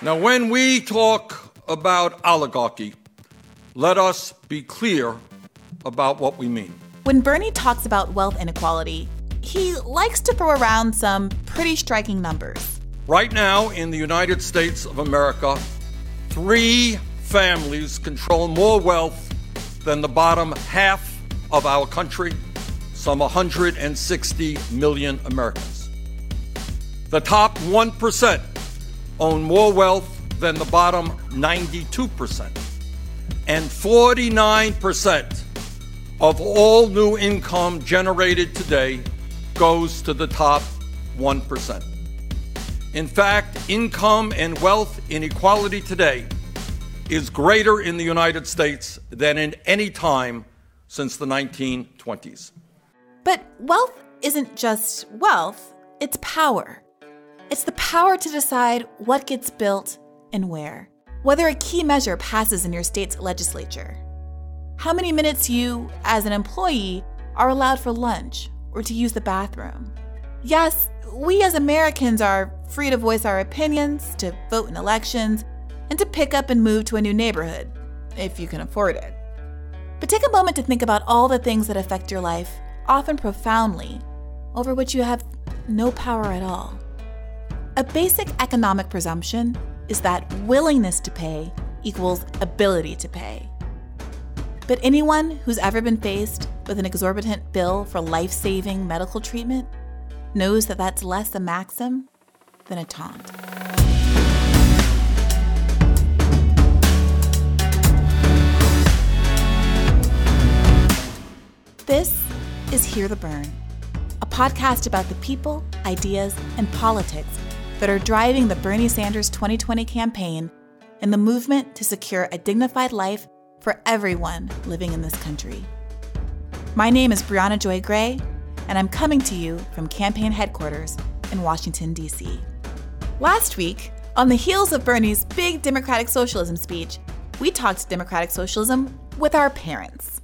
Now, when we talk about oligarchy, let us be clear about what we mean. When Bernie talks about wealth inequality, he likes to throw around some pretty striking numbers. Right now, in the United States of America, three families control more wealth than the bottom half of our country, some 160 million Americans. The top 1% own more wealth than the bottom 92%. And 49% of all new income generated today goes to the top 1%. In fact, income and wealth inequality today is greater in the United States than in any time since the 1920s. But wealth isn't just wealth, it's power. It's the power to decide what gets built and where, whether a key measure passes in your state's legislature, how many minutes you, as an employee, are allowed for lunch or to use the bathroom. Yes, we as Americans are free to voice our opinions, to vote in elections, and to pick up and move to a new neighborhood, if you can afford it. But take a moment to think about all the things that affect your life, often profoundly, over which you have no power at all. A basic economic presumption is that willingness to pay equals ability to pay. But anyone who's ever been faced with an exorbitant bill for life saving medical treatment knows that that's less a maxim than a taunt. This is Hear the Bern, a podcast about the people, ideas, and politics that are driving the Bernie Sanders 2020 campaign and the movement to secure a dignified life for everyone living in this country. My name is Briahna Joy Gray, and I'm coming to you from campaign headquarters in Washington, D.C. Last week, on the heels of Bernie's big democratic socialism speech, we talked democratic socialism with our parents.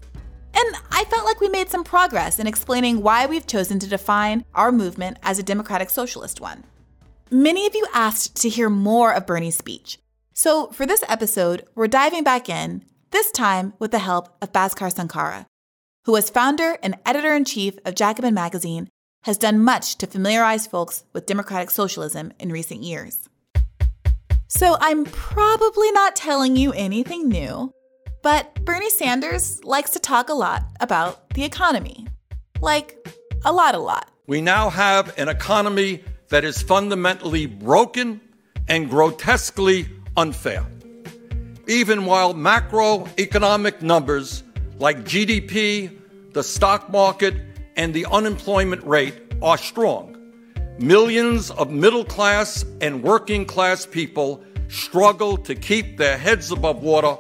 And I felt like we made some progress in explaining why we've chosen to define our movement as a democratic socialist one. Many of you asked to hear more of Bernie's speech. So for this episode, we're diving back in, this time with the help of Bhaskar Sankara, who as founder and editor-in-chief of Jacobin magazine has done much to familiarize folks with democratic socialism in recent years. So I'm probably not telling you anything new, but Bernie Sanders likes to talk a lot about the economy. Like, a lot, a lot. We now have an economy that is fundamentally broken and grotesquely unfair. Even while macroeconomic numbers like GDP, the stock market, and the unemployment rate are strong, millions of middle class and working class people struggle to keep their heads above water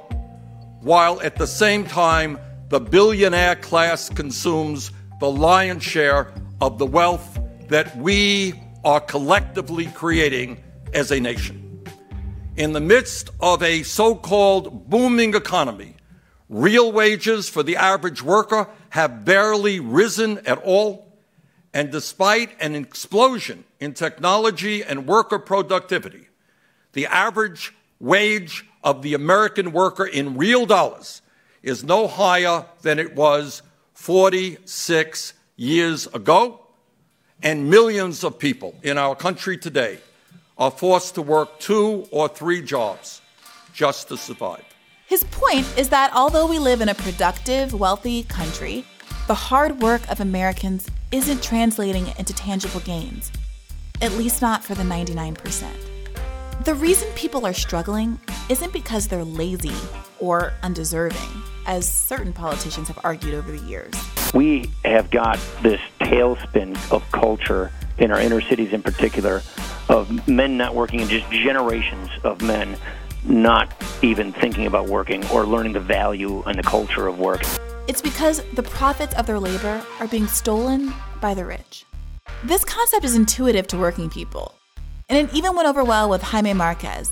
while at the same time the billionaire class consumes the lion's share of the wealth that we are collectively creating as a nation. In the midst of a so called booming economy, real wages for the average worker have barely risen at all. And despite an explosion in technology and worker productivity, the average wage of the American worker in real dollars is no higher than it was 46 years ago. And millions of people in our country today are forced to work two or three jobs just to survive. His point is that although we live in a productive, wealthy country, the hard work of Americans isn't translating into tangible gains, at least not for the 99%. The reason people are struggling isn't because they're lazy or undeserving, as certain politicians have argued over the years. We have got this tailspin of culture in our inner cities in particular of men not working and just generations of men not even thinking about working or learning the value and the culture of work. It's because the profits of their labor are being stolen by the rich. This concept is intuitive to working people, and it even went over well with Jaime Marquez,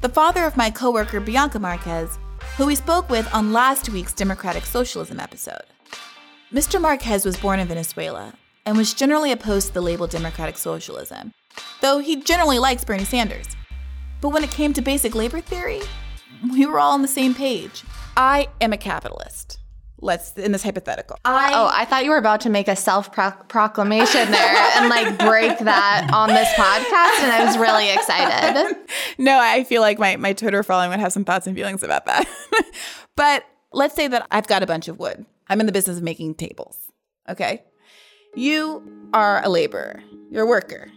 the father of my coworker Bianca Marquez, who we spoke with on last week's Democratic Socialism episode. Mr. Marquez was born in Venezuela and was generally opposed to the label Democratic Socialism, though he generally likes Bernie Sanders. But when it came to basic labor theory, we were all on the same page. I am a capitalist. Let's in this hypothetical. I, oh, I thought you were about to make a self proclamation there and like break that on this podcast, and I was really excited. no, I feel like my my Twitter following would have some thoughts and feelings about that. but let's say that I've got a bunch of wood. I'm in the business of making tables. Okay, you are a laborer. You're a worker.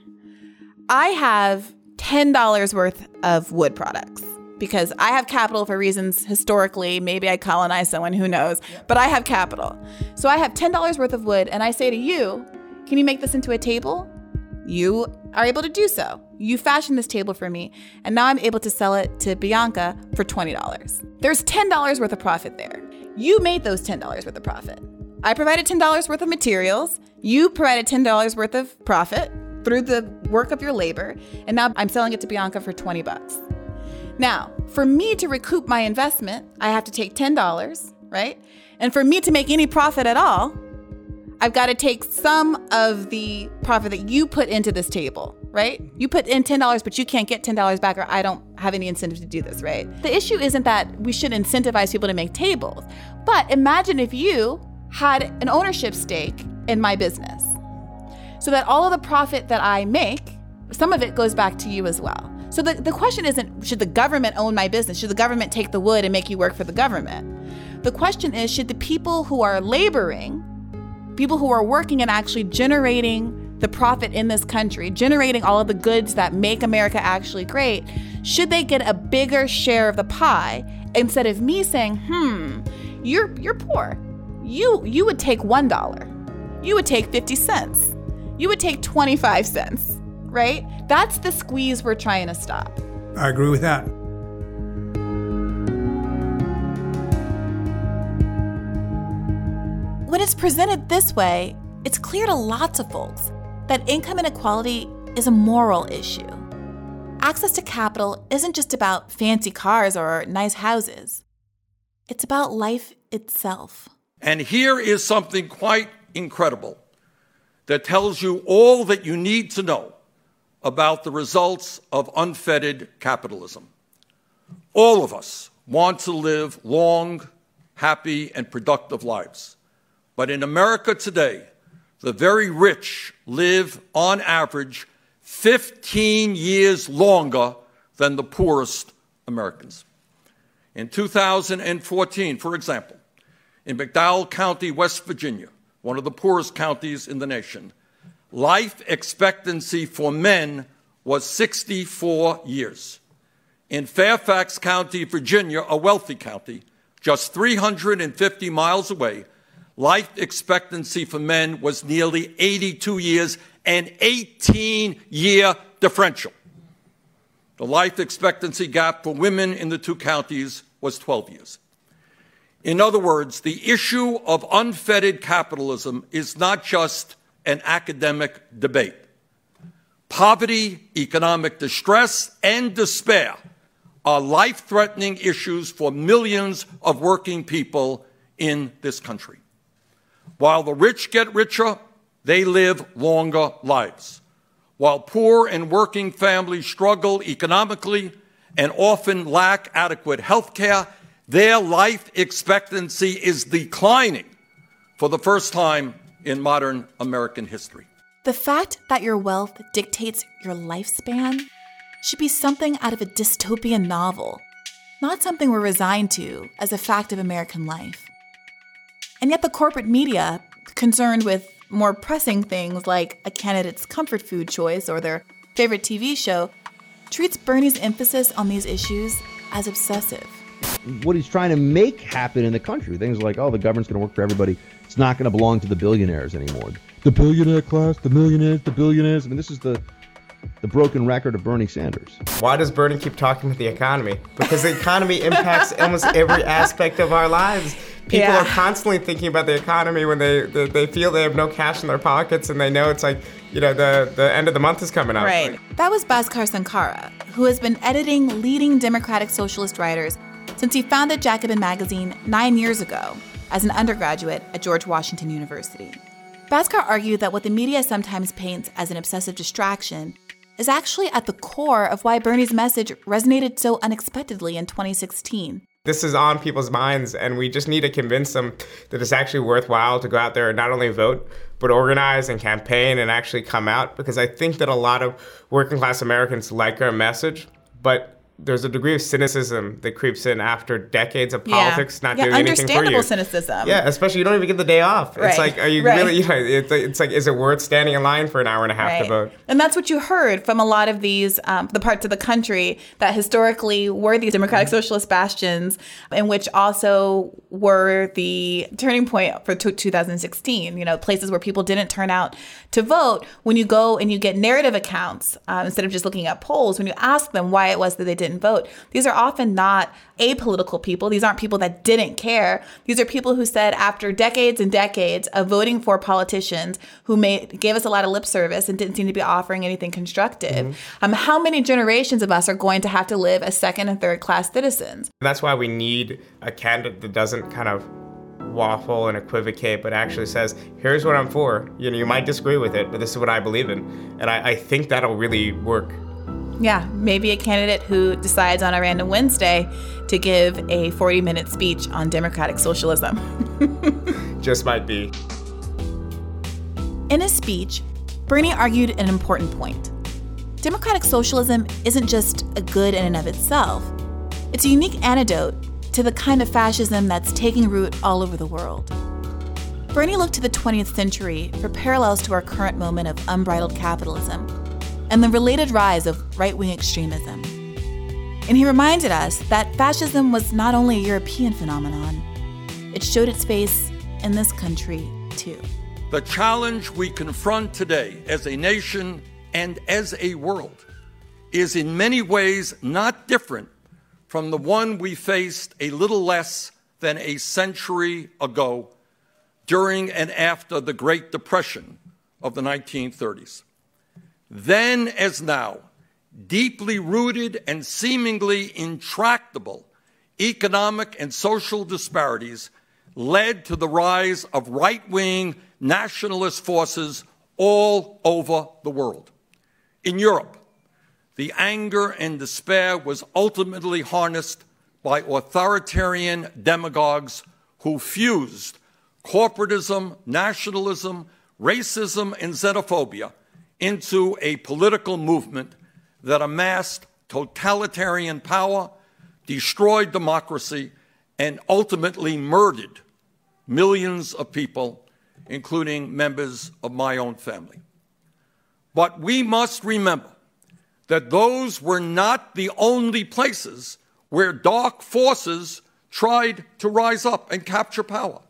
I have ten dollars worth of wood products because I have capital for reasons historically. Maybe I colonized someone, who knows? But I have capital. So I have $10 worth of wood, and I say to you, Can you make this into a table? You are able to do so. You fashion this table for me, and now I'm able to sell it to Bianca for $20. There's $10 worth of profit there. You made those $10 worth of profit. I provided $10 worth of materials. You provided $10 worth of profit through the work of your labor, and now I'm selling it to Bianca for 20 bucks. Now, for me to recoup my investment, I have to take $10, right? And for me to make any profit at all, I've got to take some of the profit that you put into this table, right? You put in $10, but you can't get $10 back, or I don't have any incentive to do this, right? The issue isn't that we should incentivize people to make tables, but imagine if you had an ownership stake in my business so that all of the profit that I make, some of it goes back to you as well. So the, the question isn't should the government own my business? Should the government take the wood and make you work for the government? The question is should the people who are laboring, people who are working and actually generating the profit in this country, generating all of the goods that make America actually great, should they get a bigger share of the pie instead of me saying, "Hmm, you're you're poor. You you would take $1. You would take 50 cents. You would take 25 cents." right? That's the squeeze we're trying to stop. I agree with that. It's presented this way, it's clear to lots of folks that income inequality is a moral issue. Access to capital isn't just about fancy cars or nice houses, it's about life itself. And here is something quite incredible that tells you all that you need to know about the results of unfettered capitalism. All of us want to live long, happy, and productive lives. But in America today, the very rich live on average 15 years longer than the poorest Americans. In 2014, for example, in McDowell County, West Virginia, one of the poorest counties in the nation, life expectancy for men was 64 years. In Fairfax County, Virginia, a wealthy county, just 350 miles away, life expectancy for men was nearly 82 years, an 18 year differential. The life expectancy gap for women in the two counties was 12 years. In other words, the issue of unfettered capitalism is not just an academic debate. Poverty, economic distress, and despair are life threatening issues for millions of working people in this country. While the rich get richer, they live longer lives. While poor and working families struggle economically and often lack adequate health care, their life expectancy is declining for the first time in modern American history. The fact that your wealth dictates your lifespan should be something out of a dystopian novel, not something we're resigned to as a fact of American life. And yet, the corporate media, concerned with more pressing things like a candidate's comfort food choice or their favorite TV show, treats Bernie's emphasis on these issues as obsessive. What he's trying to make happen in the country, things like, oh, the government's going to work for everybody it's not going to belong to the billionaires anymore. The billionaire class, the millionaires, the billionaires. I mean, this is the the broken record of Bernie Sanders. Why does Bernie keep talking about the economy? Because the economy impacts almost every aspect of our lives. People yeah. are constantly thinking about the economy when they, they, they feel they have no cash in their pockets and they know it's like you know the the end of the month is coming up. Right. Like, that was Bhaskar Sankara, who has been editing leading Democratic Socialist writers since he founded Jacobin magazine nine years ago as an undergraduate at George Washington University. Bhaskar argued that what the media sometimes paints as an obsessive distraction is actually at the core of why Bernie's message resonated so unexpectedly in 2016. This is on people's minds, and we just need to convince them that it's actually worthwhile to go out there and not only vote, but organize and campaign and actually come out. Because I think that a lot of working class Americans like our message, but there's a degree of cynicism that creeps in after decades of politics yeah. not yeah, doing anything for you. Understandable cynicism. Yeah, especially you don't even get the day off. Right. It's like, are you right. really? You know, it's, it's like, is it worth standing in line for an hour and a half right. to vote? And that's what you heard from a lot of these, um, the parts of the country that historically were these democratic mm-hmm. socialist bastions, and which also were the turning point for t- 2016. You know, places where people didn't turn out to vote. When you go and you get narrative accounts um, instead of just looking at polls, when you ask them why it was that they didn't vote, these are often not apolitical people. These aren't people that didn't care. These are people who said after decades and decades of voting for politicians who made gave us a lot of lip service and didn't seem to be offering anything constructive. Mm-hmm. Um, how many generations of us are going to have to live as second and third class citizens? That's why we need a candidate that doesn't kind of waffle and equivocate, but actually says, here's what I'm for. You know, you might disagree with it, but this is what I believe in. And I, I think that'll really work. Yeah, maybe a candidate who decides on a random Wednesday to give a 40 minute speech on democratic socialism. Just might be. In his speech, Bernie argued an important point. Democratic socialism isn't just a good in and of itself, it's a unique antidote to the kind of fascism that's taking root all over the world. Bernie looked to the 20th century for parallels to our current moment of unbridled capitalism and the related rise of right wing extremism. And he reminded us that fascism was not only a European phenomenon, it showed its face in this country too. The challenge we confront today as a nation and as a world is in many ways not different from the one we faced a little less than a century ago during and after the Great Depression of the 1930s. Then, as now, deeply rooted and seemingly intractable economic and social disparities led to the rise of right wing nationalist forces all over the world. In Europe, the anger and despair was ultimately harnessed by authoritarian demagogues who fused corporatism, nationalism, racism, and xenophobia into a political movement that amassed totalitarian power, destroyed democracy, and ultimately murdered millions of people, including members of my own family. But we must remember that those were not the only places where dark forces tried to rise up and capture power.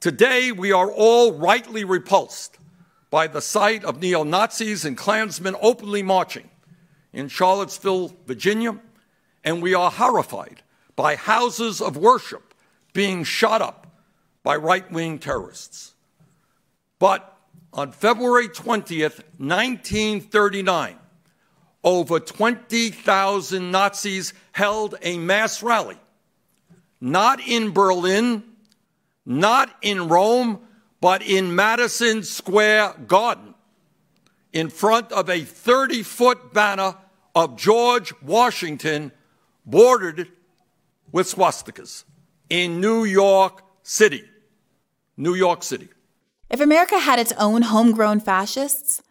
Today, we are all rightly repulsed by the sight of neo Nazis and Klansmen openly marching in Charlottesville, Virginia, and we are horrified by houses of worship being shot up by right wing terrorists. But on February 20th, 1939, over 20,000 Nazis held a mass rally, not in Berlin, not in Rome, but in Madison Square Garden, in front of a 30 foot banner of George Washington bordered with swastikas in New York City. New York City. If America had its own homegrown fascists,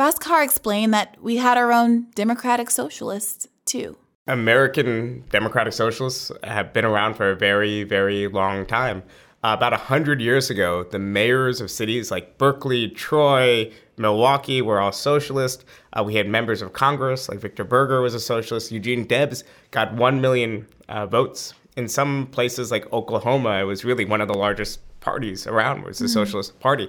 Bhaskar explained that we had our own democratic socialists too. American democratic socialists have been around for a very, very long time. Uh, about 100 years ago, the mayors of cities like Berkeley, Troy, Milwaukee were all socialist. Uh, we had members of Congress, like Victor Berger was a socialist. Eugene Debs got 1 million uh, votes. In some places like Oklahoma, it was really one of the largest parties around, was the mm-hmm. Socialist Party.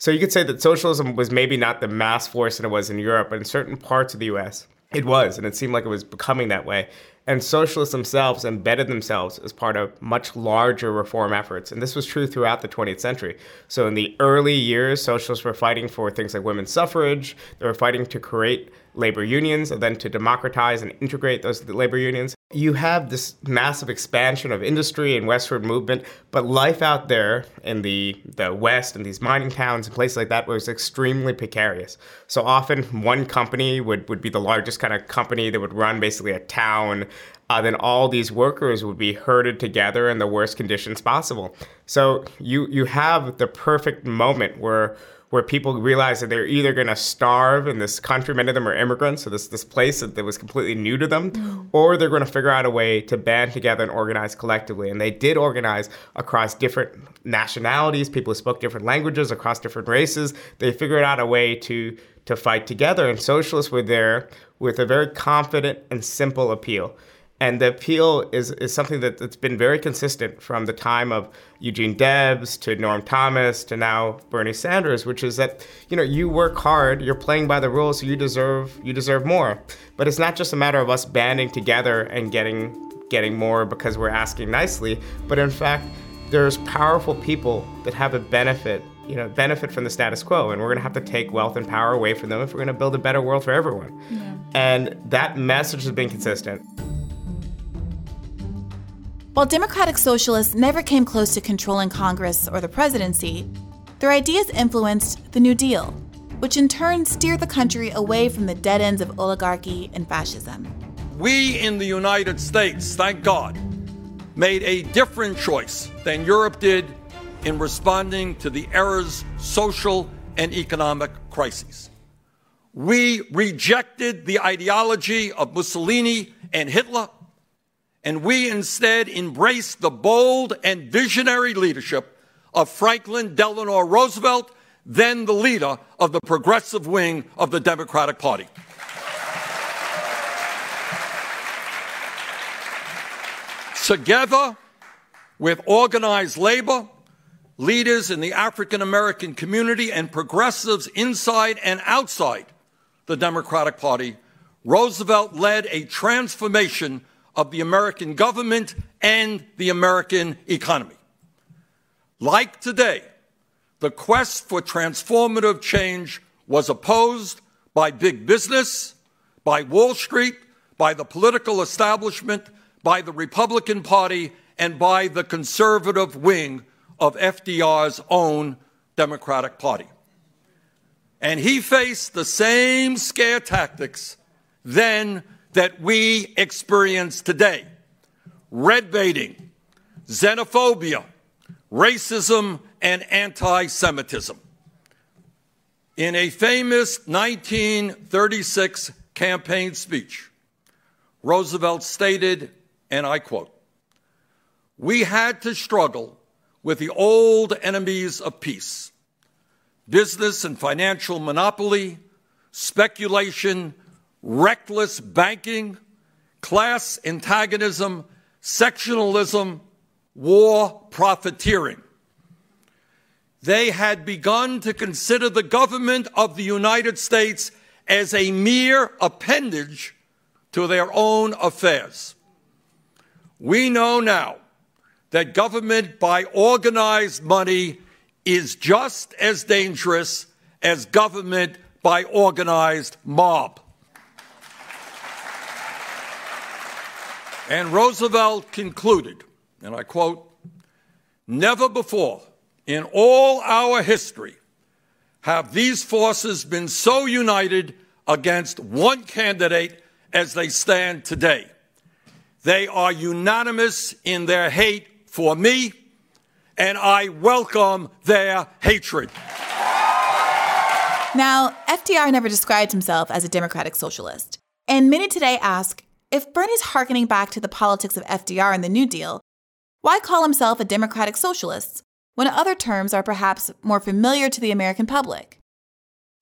So you could say that socialism was maybe not the mass force that it was in Europe, but in certain parts of the US, it was, and it seemed like it was becoming that way. And socialists themselves embedded themselves as part of much larger reform efforts. And this was true throughout the 20th century. So in the early years, socialists were fighting for things like women's suffrage, they were fighting to create labor unions and then to democratize and integrate those labor unions. You have this massive expansion of industry and westward movement, but life out there in the, the West and these mining towns and places like that was extremely precarious. So often one company would, would be the largest kind of company that would run basically a town. Uh, then all these workers would be herded together in the worst conditions possible. So you you have the perfect moment where where people realize that they're either going to starve in this country, many of them are immigrants, so this, this place that, that was completely new to them, mm. or they're going to figure out a way to band together and organize collectively. And they did organize across different nationalities, people who spoke different languages, across different races. They figured out a way to, to fight together, and socialists were there with a very confident and simple appeal. And the appeal is, is something that, that's been very consistent from the time of Eugene Debs to Norm Thomas to now Bernie Sanders, which is that, you know, you work hard, you're playing by the rules, so you deserve you deserve more. But it's not just a matter of us banding together and getting getting more because we're asking nicely, but in fact, there's powerful people that have a benefit you know benefit from the status quo and we're going to have to take wealth and power away from them if we're going to build a better world for everyone yeah. and that message has been consistent while Democratic Socialists never came close to controlling Congress or the presidency, their ideas influenced the New Deal, which in turn steered the country away from the dead ends of oligarchy and fascism. We in the United States, thank God, made a different choice than Europe did in responding to the era's social and economic crises. We rejected the ideology of Mussolini and Hitler and we instead embrace the bold and visionary leadership of Franklin Delano Roosevelt, then the leader of the progressive wing of the Democratic Party. Together with organized labor, leaders in the African American community, and progressives inside and outside the Democratic Party, Roosevelt led a transformation of the American government and the American economy. Like today, the quest for transformative change was opposed by big business, by Wall Street, by the political establishment, by the Republican Party, and by the conservative wing of FDR's own Democratic Party. And he faced the same scare tactics then that we experience today red baiting, xenophobia, racism, and anti Semitism. In a famous 1936 campaign speech, Roosevelt stated, and I quote, We had to struggle with the old enemies of peace business and financial monopoly, speculation, reckless banking, class antagonism, sectionalism, war profiteering. They had begun to consider the government of the United States as a mere appendage to their own affairs. We know now that government by organized money is just as dangerous as government by organized mob. And Roosevelt concluded, and I quote, Never before in all our history have these forces been so united against one candidate as they stand today. They are unanimous in their hate for me, and I welcome their hatred. Now, FDR never described himself as a democratic socialist. And many today ask if Bernie's harkening back to the politics of FDR and the New Deal, why call himself a democratic socialist when other terms are perhaps more familiar to the American public?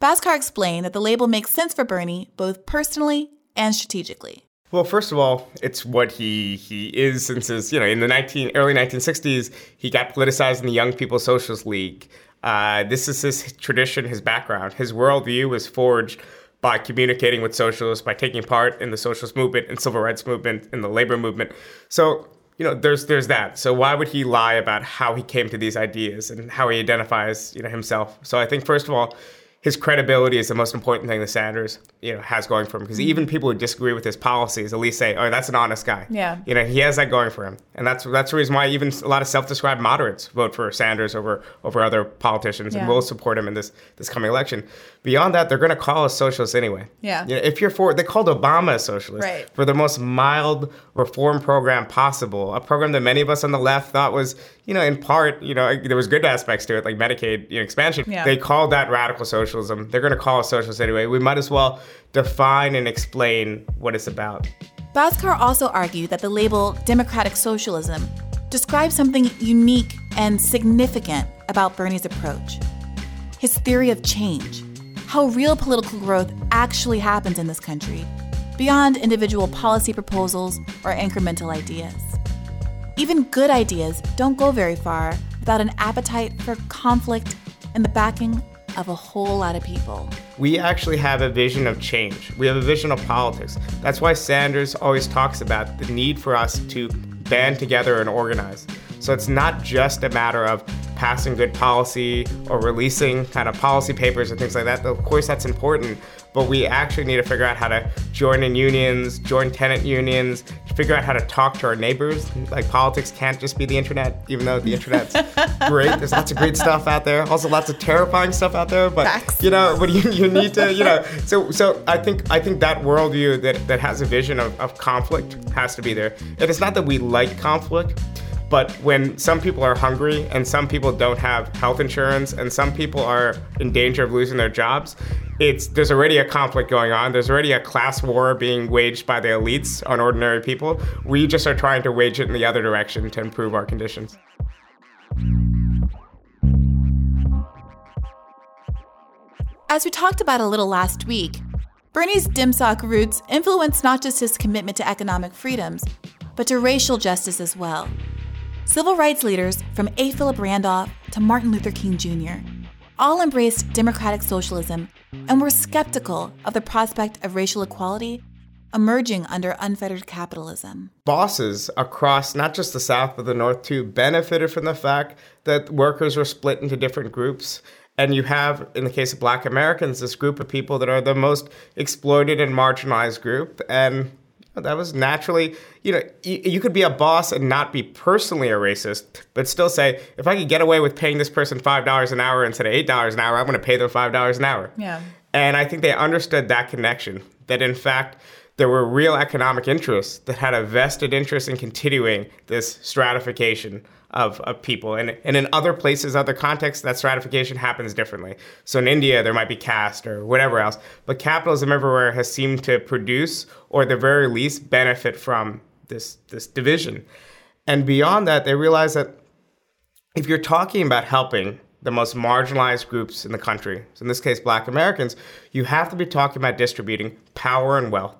Bhaskar explained that the label makes sense for Bernie both personally and strategically. Well, first of all, it's what he he is since his you know in the 19 early 1960s he got politicized in the Young People's Socialist League. Uh, this is his tradition, his background. His worldview was forged by communicating with socialists, by taking part in the socialist movement and civil rights movement and the labor movement. So, you know, there's there's that. So why would he lie about how he came to these ideas and how he identifies, you know, himself? So I think first of all, his credibility is the most important thing that Sanders, you know, has going for him. Because mm-hmm. even people who disagree with his policies at least say, "Oh, that's an honest guy." Yeah. You know, he has that going for him, and that's that's the reason why even a lot of self-described moderates vote for Sanders over over other politicians Yeah. and will support him in this this coming election. Beyond that, they're going to call us socialists anyway. Yeah. You know, if you're for, they called Obama a socialist Right. for the most mild reform program possible, a program that many of us on the left thought was, you know, in part, you know, there was good aspects to it, like Medicaid you know, expansion. Yeah. They called that radical socialism. They're going to call us socialists anyway. We might as well define and explain what it's about. Bhaskar also argued that the label democratic socialism describes something unique and significant about Bernie's approach his theory of change, how real political growth actually happens in this country, beyond individual policy proposals or incremental ideas. Even good ideas don't go very far without an appetite for conflict and the backing of a whole lot of people. We actually have a vision of change. We have a vision of politics. That's why Sanders always talks about the need for us to band together and organize. So it's not just a matter of passing good policy or releasing kind of policy papers and things like that. Of course, that's important, but we actually need to figure out how to join in unions, join tenant unions, figure out how to talk to our neighbors. Like politics can't just be the internet, even though the internet's great. There's lots of great stuff out there. Also, lots of terrifying stuff out there. But Facts. you know, but you, you need to, you know. So so I think I think that worldview that that has a vision of, of conflict has to be there. And it's not that we like conflict. But when some people are hungry and some people don't have health insurance and some people are in danger of losing their jobs, it's there's already a conflict going on. There's already a class war being waged by the elites on ordinary people. We just are trying to wage it in the other direction to improve our conditions. As we talked about a little last week, Bernie's DemSoc roots influenced not just his commitment to economic freedoms, but to racial justice as well. Civil rights leaders, from A. Philip Randolph to Martin Luther King Jr., all embraced democratic socialism and were skeptical of the prospect of racial equality emerging under unfettered capitalism. bosses across not just the South but the North too benefited from the fact that workers were split into different groups. And you have, in the case of black Americans, this group of people that are the most exploited and marginalized group. And that was naturally, you know, you, you could be a boss and not be personally a racist, but still say, if I could get away with paying this person $5 an hour instead of $8 an hour, I'm going to pay them $5 an hour. Yeah. And I think they understood that connection, that in fact, there were real economic interests that had a vested interest in continuing this stratification of, of people. And, and in other places, other contexts, that stratification happens differently. So in India, there might be caste or whatever else. But capitalism everywhere has seemed to produce, or at the very least, benefit from this, this division. And beyond that, they realize that if you're talking about helping the most marginalized groups in the country, so in this case, black Americans, you have to be talking about distributing power and wealth.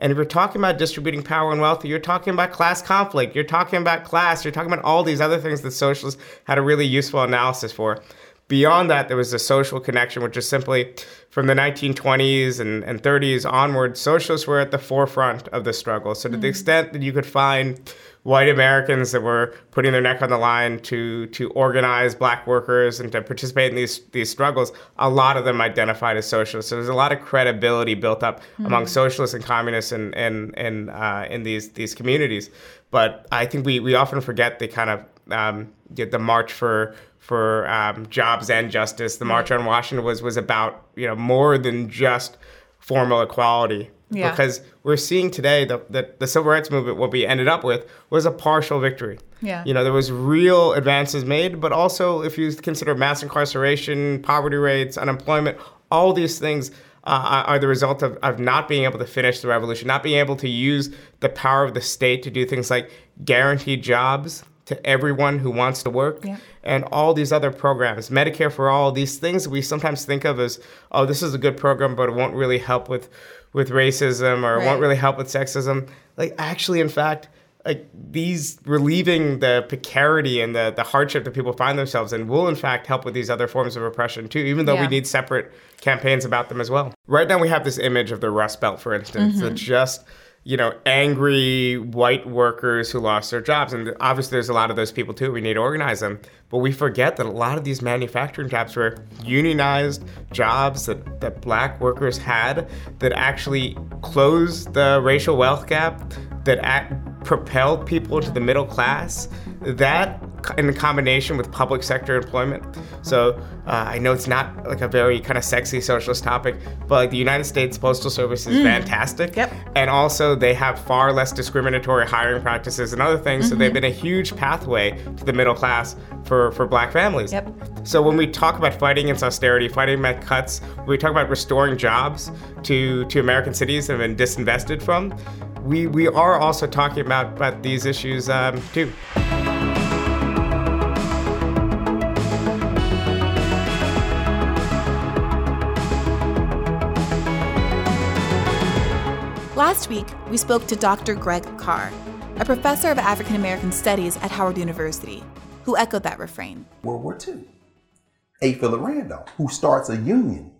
And if you're talking about distributing power and wealth, you're talking about class conflict, you're talking about class, you're talking about all these other things that socialists had a really useful analysis for. Beyond that, there was a social connection, which is simply from the 1920s and, and 30s onward, socialists were at the forefront of the struggle. So, to the extent that you could find white Americans that were putting their neck on the line to to organize black workers and to participate in these these struggles, a lot of them identified as socialists. So there's a lot of credibility built up among socialists and communists and and and uh, in these these communities. But I think we we often forget the kind of um, the march for for um, jobs and justice. The march on Washington was was about you know more than just formal equality Yeah. because we're seeing today that the, the civil rights movement, what we ended up with, was a partial victory. Yeah. You know, there was real advances made, but also if you consider mass incarceration, poverty rates, unemployment, all these things uh, are the result of, of not being able to finish the revolution, not being able to use the power of the state to do things like guaranteed jobs to everyone who wants to work Yeah. and all these other programs, Medicare for all, these things we sometimes think of as, oh, this is a good program, but it won't really help with with racism or it Right. won't really help with sexism. Like actually, in fact, like these relieving the precarity and the, the hardship that people find themselves in will in fact help with these other forms of oppression too, even though Yeah. we need separate campaigns about them as well. Right now we have this image of the Rust Belt, for instance, mm-hmm. that just you know, angry white workers who lost their jobs. And obviously, there's a lot of those people too. We need to organize them. But we forget that a lot of these manufacturing jobs were unionized jobs that, that black workers had that actually closed the racial wealth gap, that act, propelled people to the middle class. That in combination with public sector employment. So uh, I know it's not like a very kind of sexy socialist topic, but like the United States Postal Service is mm. fantastic. Yep. And also they have far less discriminatory hiring practices and other things. Mm-hmm. So they've been a huge pathway to the middle class for, for black families. Yep. So when we talk about fighting against austerity, fighting against cuts, we talk about restoring jobs to, to American cities that have been disinvested from, we, we are also talking about, about these issues um, too. Last week, we spoke to Dr. Greg Carr, a professor of African American Studies at Howard University, who echoed that refrain. World War II. A. Philip Randolph, who starts a union.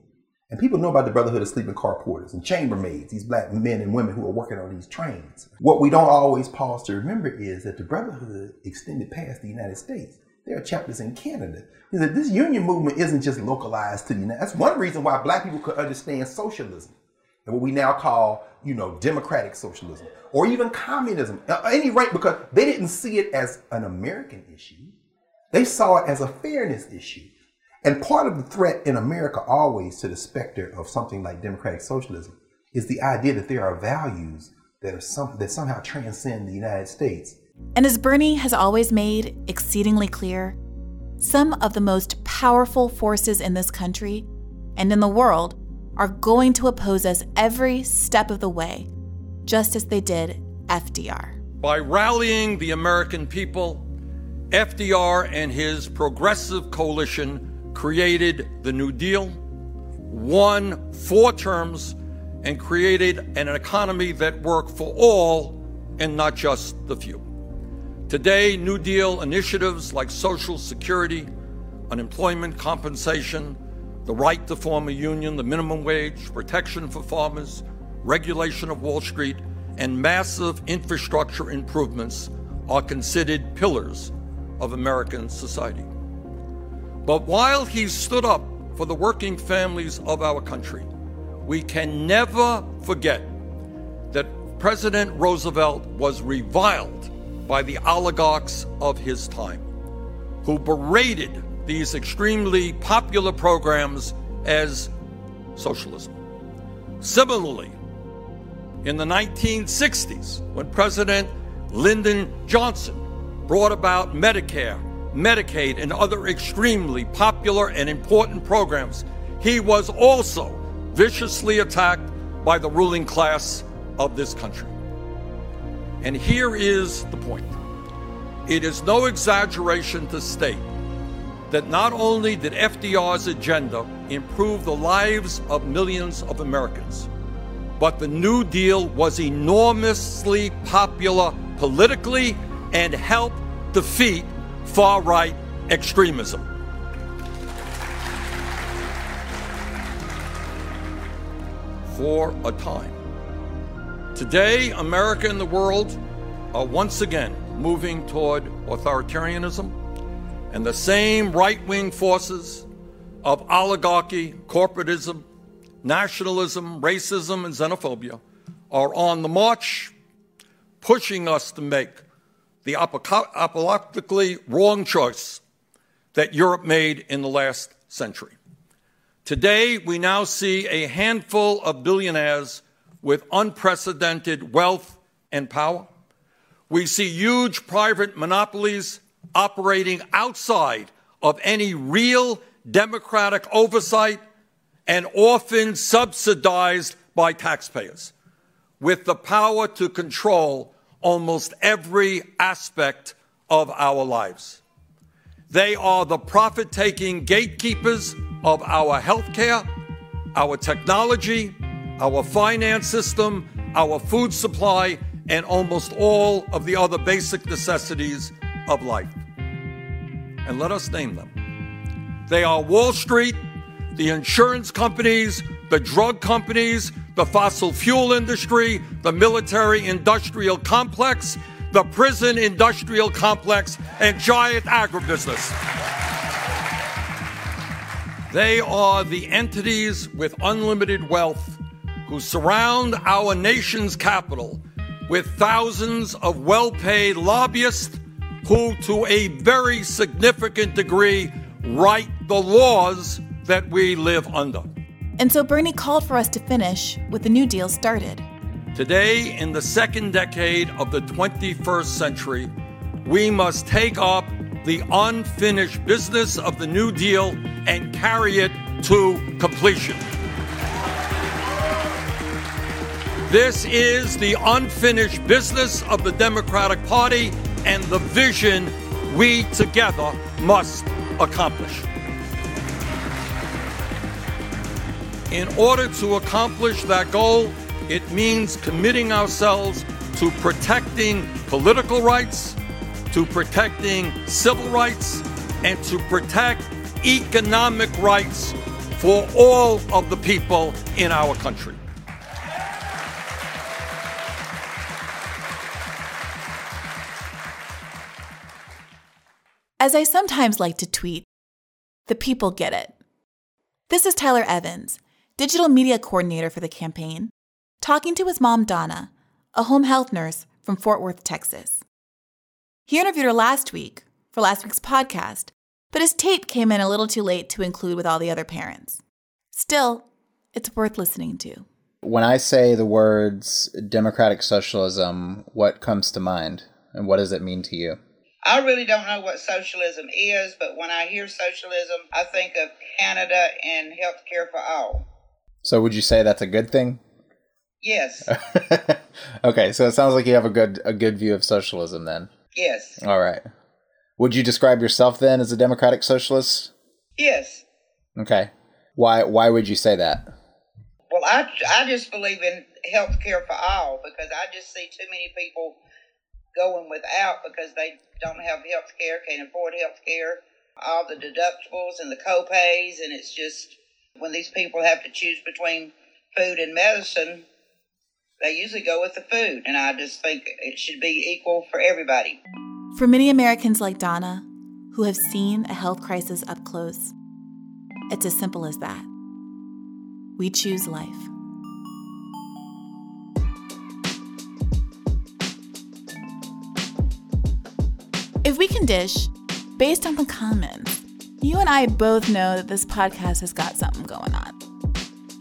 And people know about the Brotherhood of Sleeping Car Porters and chambermaids, these black men and women who are working on these trains. What we don't always pause to remember is that the Brotherhood extended past the United States. There are chapters in Canada. That this union movement isn't just localized to the United That's one reason why black people could understand socialism and what we now call, you know, democratic socialism or even communism. At any rate, because they didn't see it as an American issue, they saw it as a fairness issue. And part of the threat in America always to the specter of something like democratic socialism is the idea that there are values that are some, that somehow transcend the United States. And as Bernie has always made exceedingly clear, some of the most powerful forces in this country and in the world are going to oppose us every step of the way, just as they did FDR. By rallying the American people, FDR and his progressive coalition created the New Deal, won four terms, and created an economy that worked for all and not just the few. Today, New Deal initiatives like Social Security, unemployment compensation, the right to form a union, the minimum wage, protection for farmers, regulation of Wall Street, and massive infrastructure improvements are considered pillars of American society. But while he stood up for the working families of our country, we can never forget that President Roosevelt was reviled by the oligarchs of his time, who berated these extremely popular programs as socialism. Similarly, in the 1960s, when President Lyndon Johnson brought about Medicare, Medicaid, and other extremely popular and important programs, he was also viciously attacked by the ruling class of this country. And here is the point it is no exaggeration to state that not only did FDR's agenda improve the lives of millions of Americans, but the New Deal was enormously popular politically and help defeat far right extremism. For a time. Today, America and the world are once again moving toward authoritarianism and the same right wing forces of oligarchy, corporatism, nationalism, racism, and xenophobia are on the march, pushing us to make the apocalyptically wrong choice that Europe made in the last century. Today, we now see a handful of billionaires with unprecedented wealth and power. We see huge private monopolies operating outside of any real democratic oversight and often subsidized by taxpayers, with the power to control almost every aspect of our lives. They are the profit taking gatekeepers of our healthcare, our technology, our finance system, our food supply, and almost all of the other basic necessities of life. And let us name them. They are Wall Street, the insurance companies, the drug companies, the fossil fuel industry, the military industrial complex, the prison industrial complex, and giant agribusiness. They are the entities with unlimited wealth who surround our nation's capital with thousands of well paid lobbyists who, to a very significant degree, write the laws that we live under. And so Bernie called for us to finish what the New Deal started. Today, in the second decade of the 21st century, we must take up the unfinished business of the New Deal and carry it to completion. This is the unfinished business of the Democratic Party and the vision we together must accomplish. In order to accomplish that goal, it means committing ourselves to protecting political rights, to protecting civil rights, and to protect economic rights for all of the people in our country. As I sometimes like to tweet, the people get it. This is Tyler Evans, digital media coordinator for the campaign, talking to his mom, Donna, a home health nurse from Fort Worth, Texas. He interviewed her last week for last week's podcast, but his tape came in a little too late to include with all the other parents. Still, it's worth listening to. When I say the words democratic socialism, what comes to mind and what does it mean to you? I really don't know what socialism is, but when I hear socialism, I think of Canada and health care for all. So would you say that's a good thing? Yes. okay, so it sounds like you have a good a good view of socialism then. Yes. All right. Would you describe yourself then as a democratic socialist? Yes. Okay. Why why would you say that? Well, I I just believe in health care for all because I just see too many people going without because they don't have health care, can't afford health care, all the deductibles and the co-pays, and it's just when these people have to choose between food and medicine, they usually go with the food, and I just think it should be equal for everybody. For many Americans like Donna, who have seen a health crisis up close, it's as simple as that. We choose life. If we can dish, based on the comments, you and I both know that this podcast has got something going on.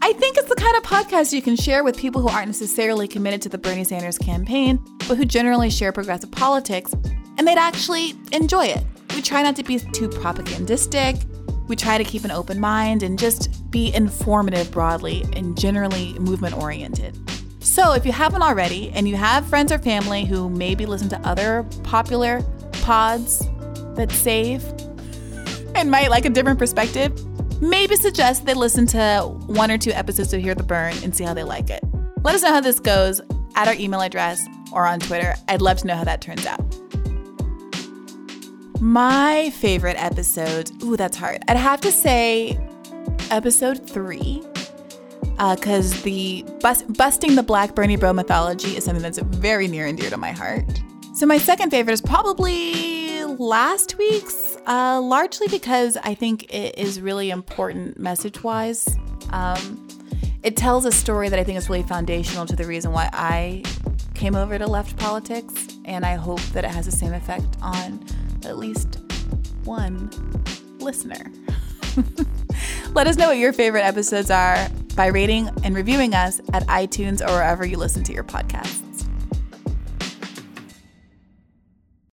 I think it's the kind of podcast you can share with people who aren't necessarily committed to the Bernie Sanders campaign, but who generally share progressive politics, and they'd actually enjoy it. We try not to be too propagandistic. We try to keep an open mind and just be informative broadly and generally movement oriented. So, if you haven't already and you have friends or family who maybe listen to other popular pods that save and might like a different perspective, maybe suggest they listen to one or two episodes of Hear the Bern and see how they like it. Let us know how this goes at our email address or on Twitter. I'd love to know how that turns out. My favorite episode, ooh, that's hard. I'd have to say episode three, because uh, the bust, busting the Black Bernie Bro mythology is something that's very near and dear to my heart. So my second favorite is probably last week's, uh, largely because I think it is really important message wise. Um, it tells a story that I think is really foundational to the reason why I came over to left politics, and I hope that it has the same effect on at least one listener. Let us know what your favorite episodes are by rating and reviewing us at iTunes or wherever you listen to your podcasts.